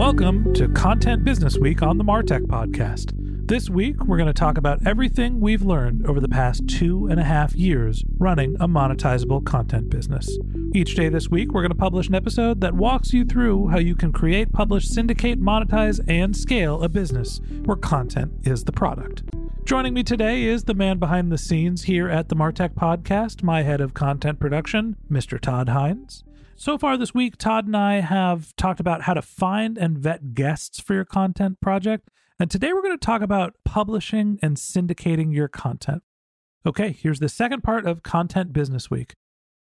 Welcome to Content Business Week on the Martech Podcast. This week, we're going to talk about everything we've learned over the past two and a half years running a monetizable content business. Each day this week, we're going to publish an episode that walks you through how you can create, publish, syndicate, monetize, and scale a business where content is the product. Joining me today is the man behind the scenes here at the Martech Podcast, my head of content production, Mr. Todd Hines. So far this week, Todd and I have talked about how to find and vet guests for your content project. And today we're going to talk about publishing and syndicating your content. Okay, here's the second part of Content Business Week.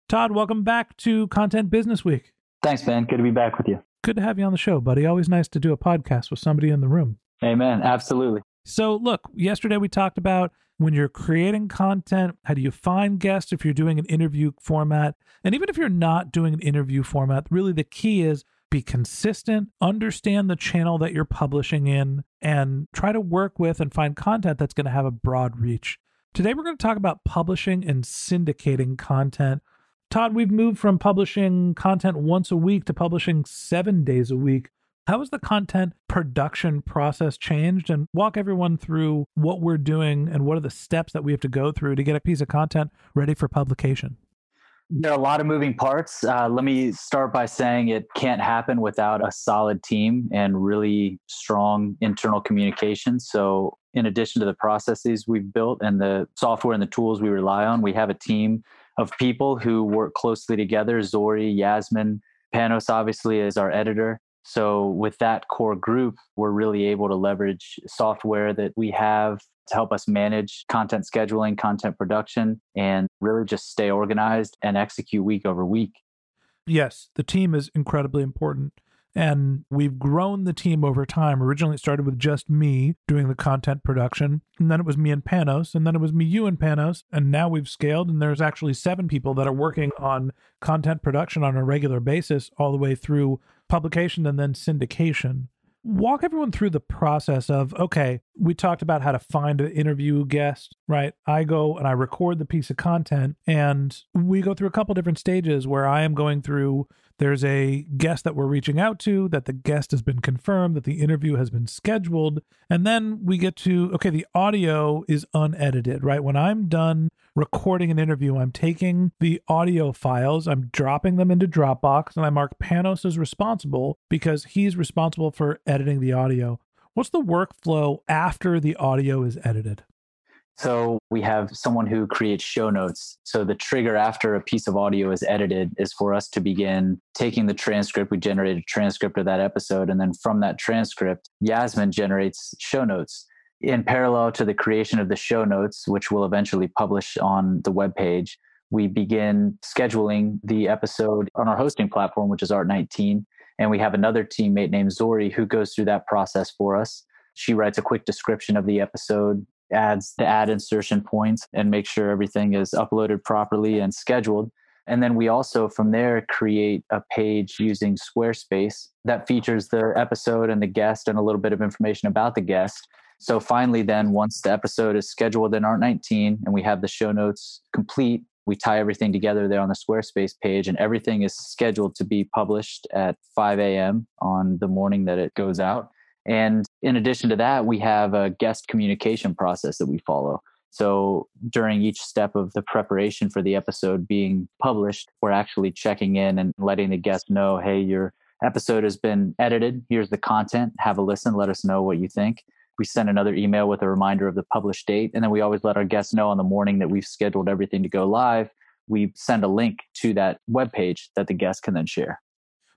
Todd, welcome back to Content Business Week. Thanks, man. Good to be back with you. Good to have you on the show, buddy. Always nice to do a podcast with somebody in the room. Amen. Absolutely. So, look, yesterday we talked about when you're creating content, how do you find guests if you're doing an interview format? And even if you're not doing an interview format, really the key is be consistent, understand the channel that you're publishing in, and try to work with and find content that's going to have a broad reach. Today, we're going to talk about publishing and syndicating content. Todd, we've moved from publishing content once a week to publishing seven days a week. How has the content production process changed? And walk everyone through what we're doing and what are the steps that we have to go through to get a piece of content ready for publication. There are a lot of moving parts. Uh, let me start by saying it can't happen without a solid team and really strong internal communication. So, in addition to the processes we've built and the software and the tools we rely on, we have a team of people who work closely together. Zori, Yasmin, Panos, obviously, is our editor. So, with that core group, we're really able to leverage software that we have to help us manage content scheduling, content production, and really just stay organized and execute week over week. Yes, the team is incredibly important. And we've grown the team over time. Originally, it started with just me doing the content production. And then it was me and Panos. And then it was me, you, and Panos. And now we've scaled. And there's actually seven people that are working on content production on a regular basis, all the way through publication and then syndication walk everyone through the process of okay, we talked about how to find an interview guest, right? I go and I record the piece of content, and we go through a couple different stages where I am going through there's a guest that we're reaching out to, that the guest has been confirmed, that the interview has been scheduled. And then we get to, okay, the audio is unedited, right? When I'm done recording an interview, I'm taking the audio files, I'm dropping them into Dropbox, and I mark Panos as responsible because he's responsible for editing the audio. What's the workflow after the audio is edited? So we have someone who creates show notes. So the trigger after a piece of audio is edited is for us to begin taking the transcript. We generate a transcript of that episode. And then from that transcript, Yasmin generates show notes. In parallel to the creation of the show notes, which we'll eventually publish on the web page, we begin scheduling the episode on our hosting platform, which is Art19. And we have another teammate named Zori who goes through that process for us. She writes a quick description of the episode, adds the ad insertion points and make sure everything is uploaded properly and scheduled. And then we also from there create a page using Squarespace that features the episode and the guest and a little bit of information about the guest. So finally, then once the episode is scheduled in Art19 and we have the show notes complete, we tie everything together there on the Squarespace page, and everything is scheduled to be published at 5 a.m. on the morning that it goes out. And in addition to that, we have a guest communication process that we follow. So during each step of the preparation for the episode being published, we're actually checking in and letting the guest know, hey, your episode has been edited. Here's the content. Have a listen. Let us know what you think. We send another email with a reminder of the published date. And then we always let our guests know on the morning that we've scheduled everything to go live. We send a link to that web page that the guest can then share.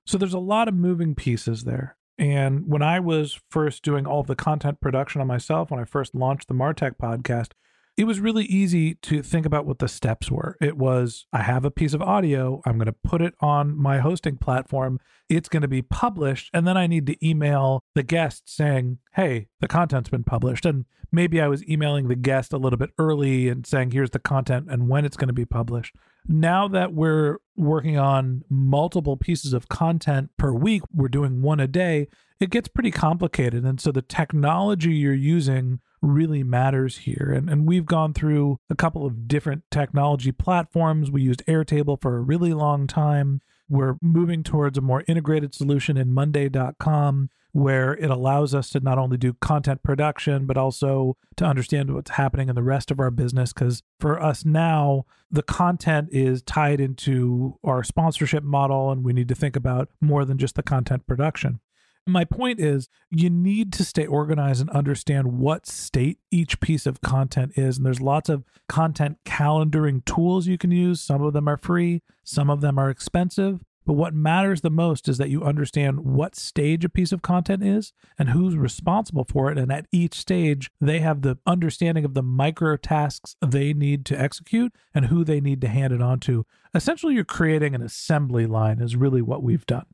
So there's a lot of moving pieces there. And when I was first doing all of the content production on myself, when I first launched the Martech podcast, it was really easy to think about what the steps were. It was I have a piece of audio, I'm going to put it on my hosting platform, it's going to be published, and then I need to email the guest saying, hey, the content's been published. And maybe I was emailing the guest a little bit early and saying, here's the content and when it's going to be published. Now that we're working on multiple pieces of content per week, we're doing one a day, it gets pretty complicated. And so the technology you're using really matters here. And, and we've gone through a couple of different technology platforms. We used Airtable for a really long time. We're moving towards a more integrated solution in Monday.com where it allows us to not only do content production, but also to understand what's happening in the rest of our business. Because for us now, the content is tied into our sponsorship model, and we need to think about more than just the content production. My point is, you need to stay organized and understand what state each piece of content is. And there's lots of content calendaring tools you can use. Some of them are free, some of them are expensive. But what matters the most is that you understand what stage a piece of content is and who's responsible for it. And at each stage, they have the understanding of the micro tasks they need to execute and who they need to hand it on to. Essentially, you're creating an assembly line, is really what we've done.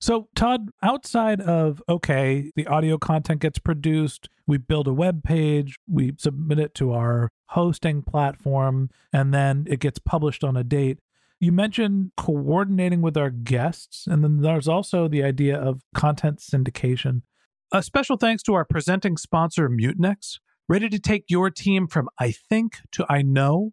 So, Todd, outside of okay, the audio content gets produced, we build a web page, we submit it to our hosting platform, and then it gets published on a date. You mentioned coordinating with our guests, and then there's also the idea of content syndication. A special thanks to our presenting sponsor, Mutinex. Ready to take your team from I think to I know?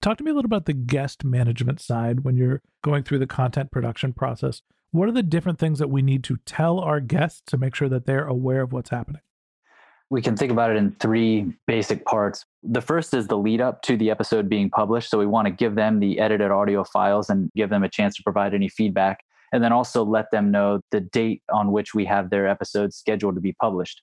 Talk to me a little about the guest management side when you're going through the content production process. What are the different things that we need to tell our guests to make sure that they're aware of what's happening? We can think about it in three basic parts. The first is the lead up to the episode being published. So we want to give them the edited audio files and give them a chance to provide any feedback. And then also let them know the date on which we have their episode scheduled to be published.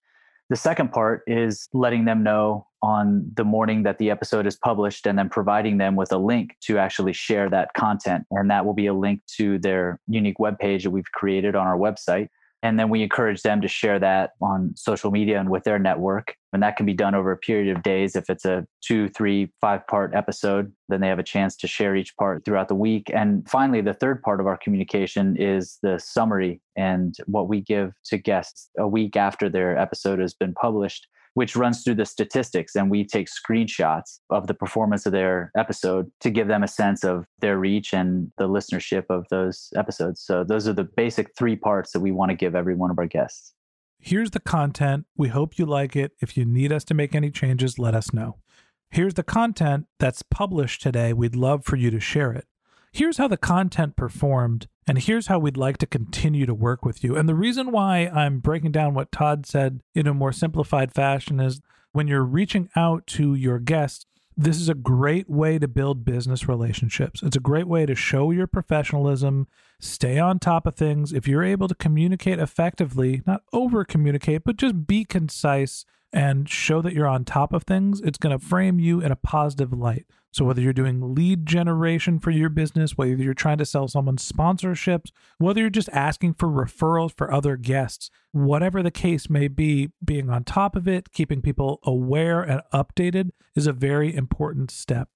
The second part is letting them know on the morning that the episode is published and then providing them with a link to actually share that content. And that will be a link to their unique web page that we've created on our website. And then we encourage them to share that on social media and with their network. And that can be done over a period of days. If it's a two, three, five part episode, then they have a chance to share each part throughout the week. And finally, the third part of our communication is the summary and what we give to guests a week after their episode has been published which runs through the statistics and we take screenshots of the performance of their episode to give them a sense of their reach and the listenership of those episodes. So those are the basic three parts that we want to give every one of our guests. Here's the content. We hope you like it. If you need us to make any changes, let us know. Here's the content that's published today. We'd love for you to share it. Here's how the content performed and here's how we'd like to continue to work with you. And the reason why I'm breaking down what Todd said in a more simplified fashion is when you're reaching out to your guests, this is a great way to build business relationships. It's a great way to show your professionalism, stay on top of things. If you're able to communicate effectively, not over communicate, but just be concise and show that you're on top of things, it's going to frame you in a positive light. So, whether you're doing lead generation for your business, whether you're trying to sell someone sponsorships, whether you're just asking for referrals for other guests, whatever the case may be, being on top of it, keeping people aware and updated is a very important step.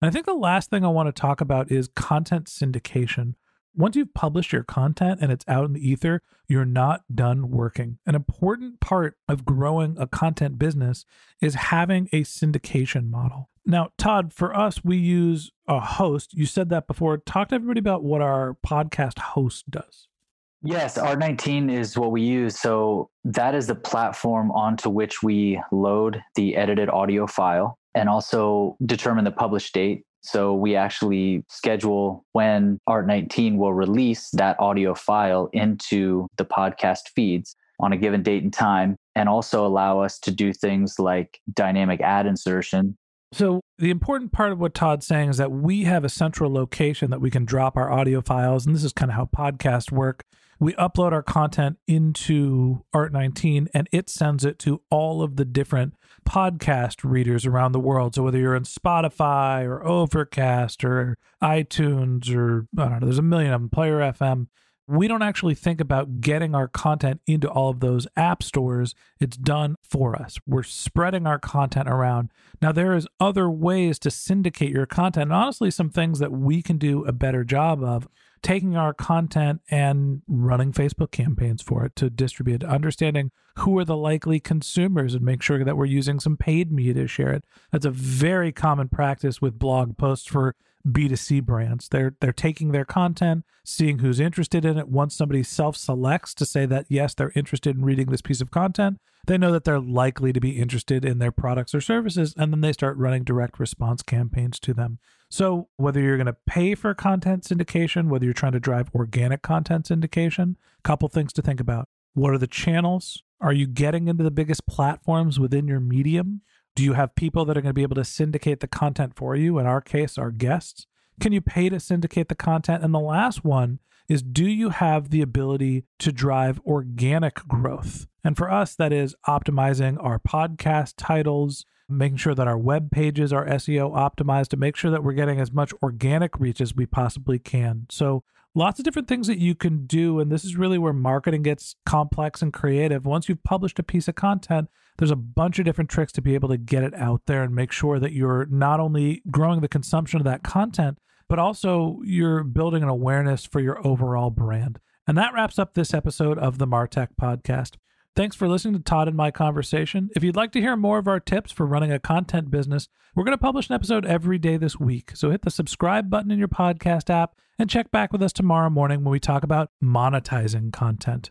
And I think the last thing I want to talk about is content syndication. Once you've published your content and it's out in the ether, you're not done working. An important part of growing a content business is having a syndication model. Now, Todd, for us, we use a host. You said that before. Talk to everybody about what our podcast host does. Yes, Art19 is what we use. So that is the platform onto which we load the edited audio file and also determine the published date. So we actually schedule when Art19 will release that audio file into the podcast feeds on a given date and time, and also allow us to do things like dynamic ad insertion so, the important part of what Todd's saying is that we have a central location that we can drop our audio files. And this is kind of how podcasts work. We upload our content into Art19 and it sends it to all of the different podcast readers around the world. So, whether you're in Spotify or Overcast or iTunes or I don't know, there's a million of them, Player FM we don't actually think about getting our content into all of those app stores. It's done for us. We're spreading our content around. Now, there is other ways to syndicate your content. And honestly, some things that we can do a better job of taking our content and running Facebook campaigns for it to distribute, understanding who are the likely consumers and make sure that we're using some paid media to share it. That's a very common practice with blog posts for B2C brands. They're they're taking their content, seeing who's interested in it. Once somebody self-selects to say that yes, they're interested in reading this piece of content, they know that they're likely to be interested in their products or services and then they start running direct response campaigns to them. So, whether you're going to pay for content syndication, whether you're trying to drive organic content syndication, a couple things to think about. What are the channels? Are you getting into the biggest platforms within your medium? Do you have people that are going to be able to syndicate the content for you? In our case, our guests. Can you pay to syndicate the content? And the last one is do you have the ability to drive organic growth? And for us, that is optimizing our podcast titles, making sure that our web pages are SEO optimized to make sure that we're getting as much organic reach as we possibly can. So lots of different things that you can do. And this is really where marketing gets complex and creative. Once you've published a piece of content, there's a bunch of different tricks to be able to get it out there and make sure that you're not only growing the consumption of that content, but also you're building an awareness for your overall brand. And that wraps up this episode of the Martech podcast. Thanks for listening to Todd and my conversation. If you'd like to hear more of our tips for running a content business, we're going to publish an episode every day this week. So hit the subscribe button in your podcast app and check back with us tomorrow morning when we talk about monetizing content.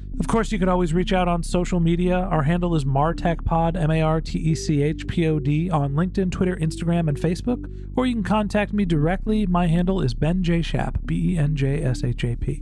Of course, you can always reach out on social media. Our handle is MartechPod, M A R T E C H P O D, on LinkedIn, Twitter, Instagram, and Facebook. Or you can contact me directly. My handle is Ben J. Shap, B E N J S H A P.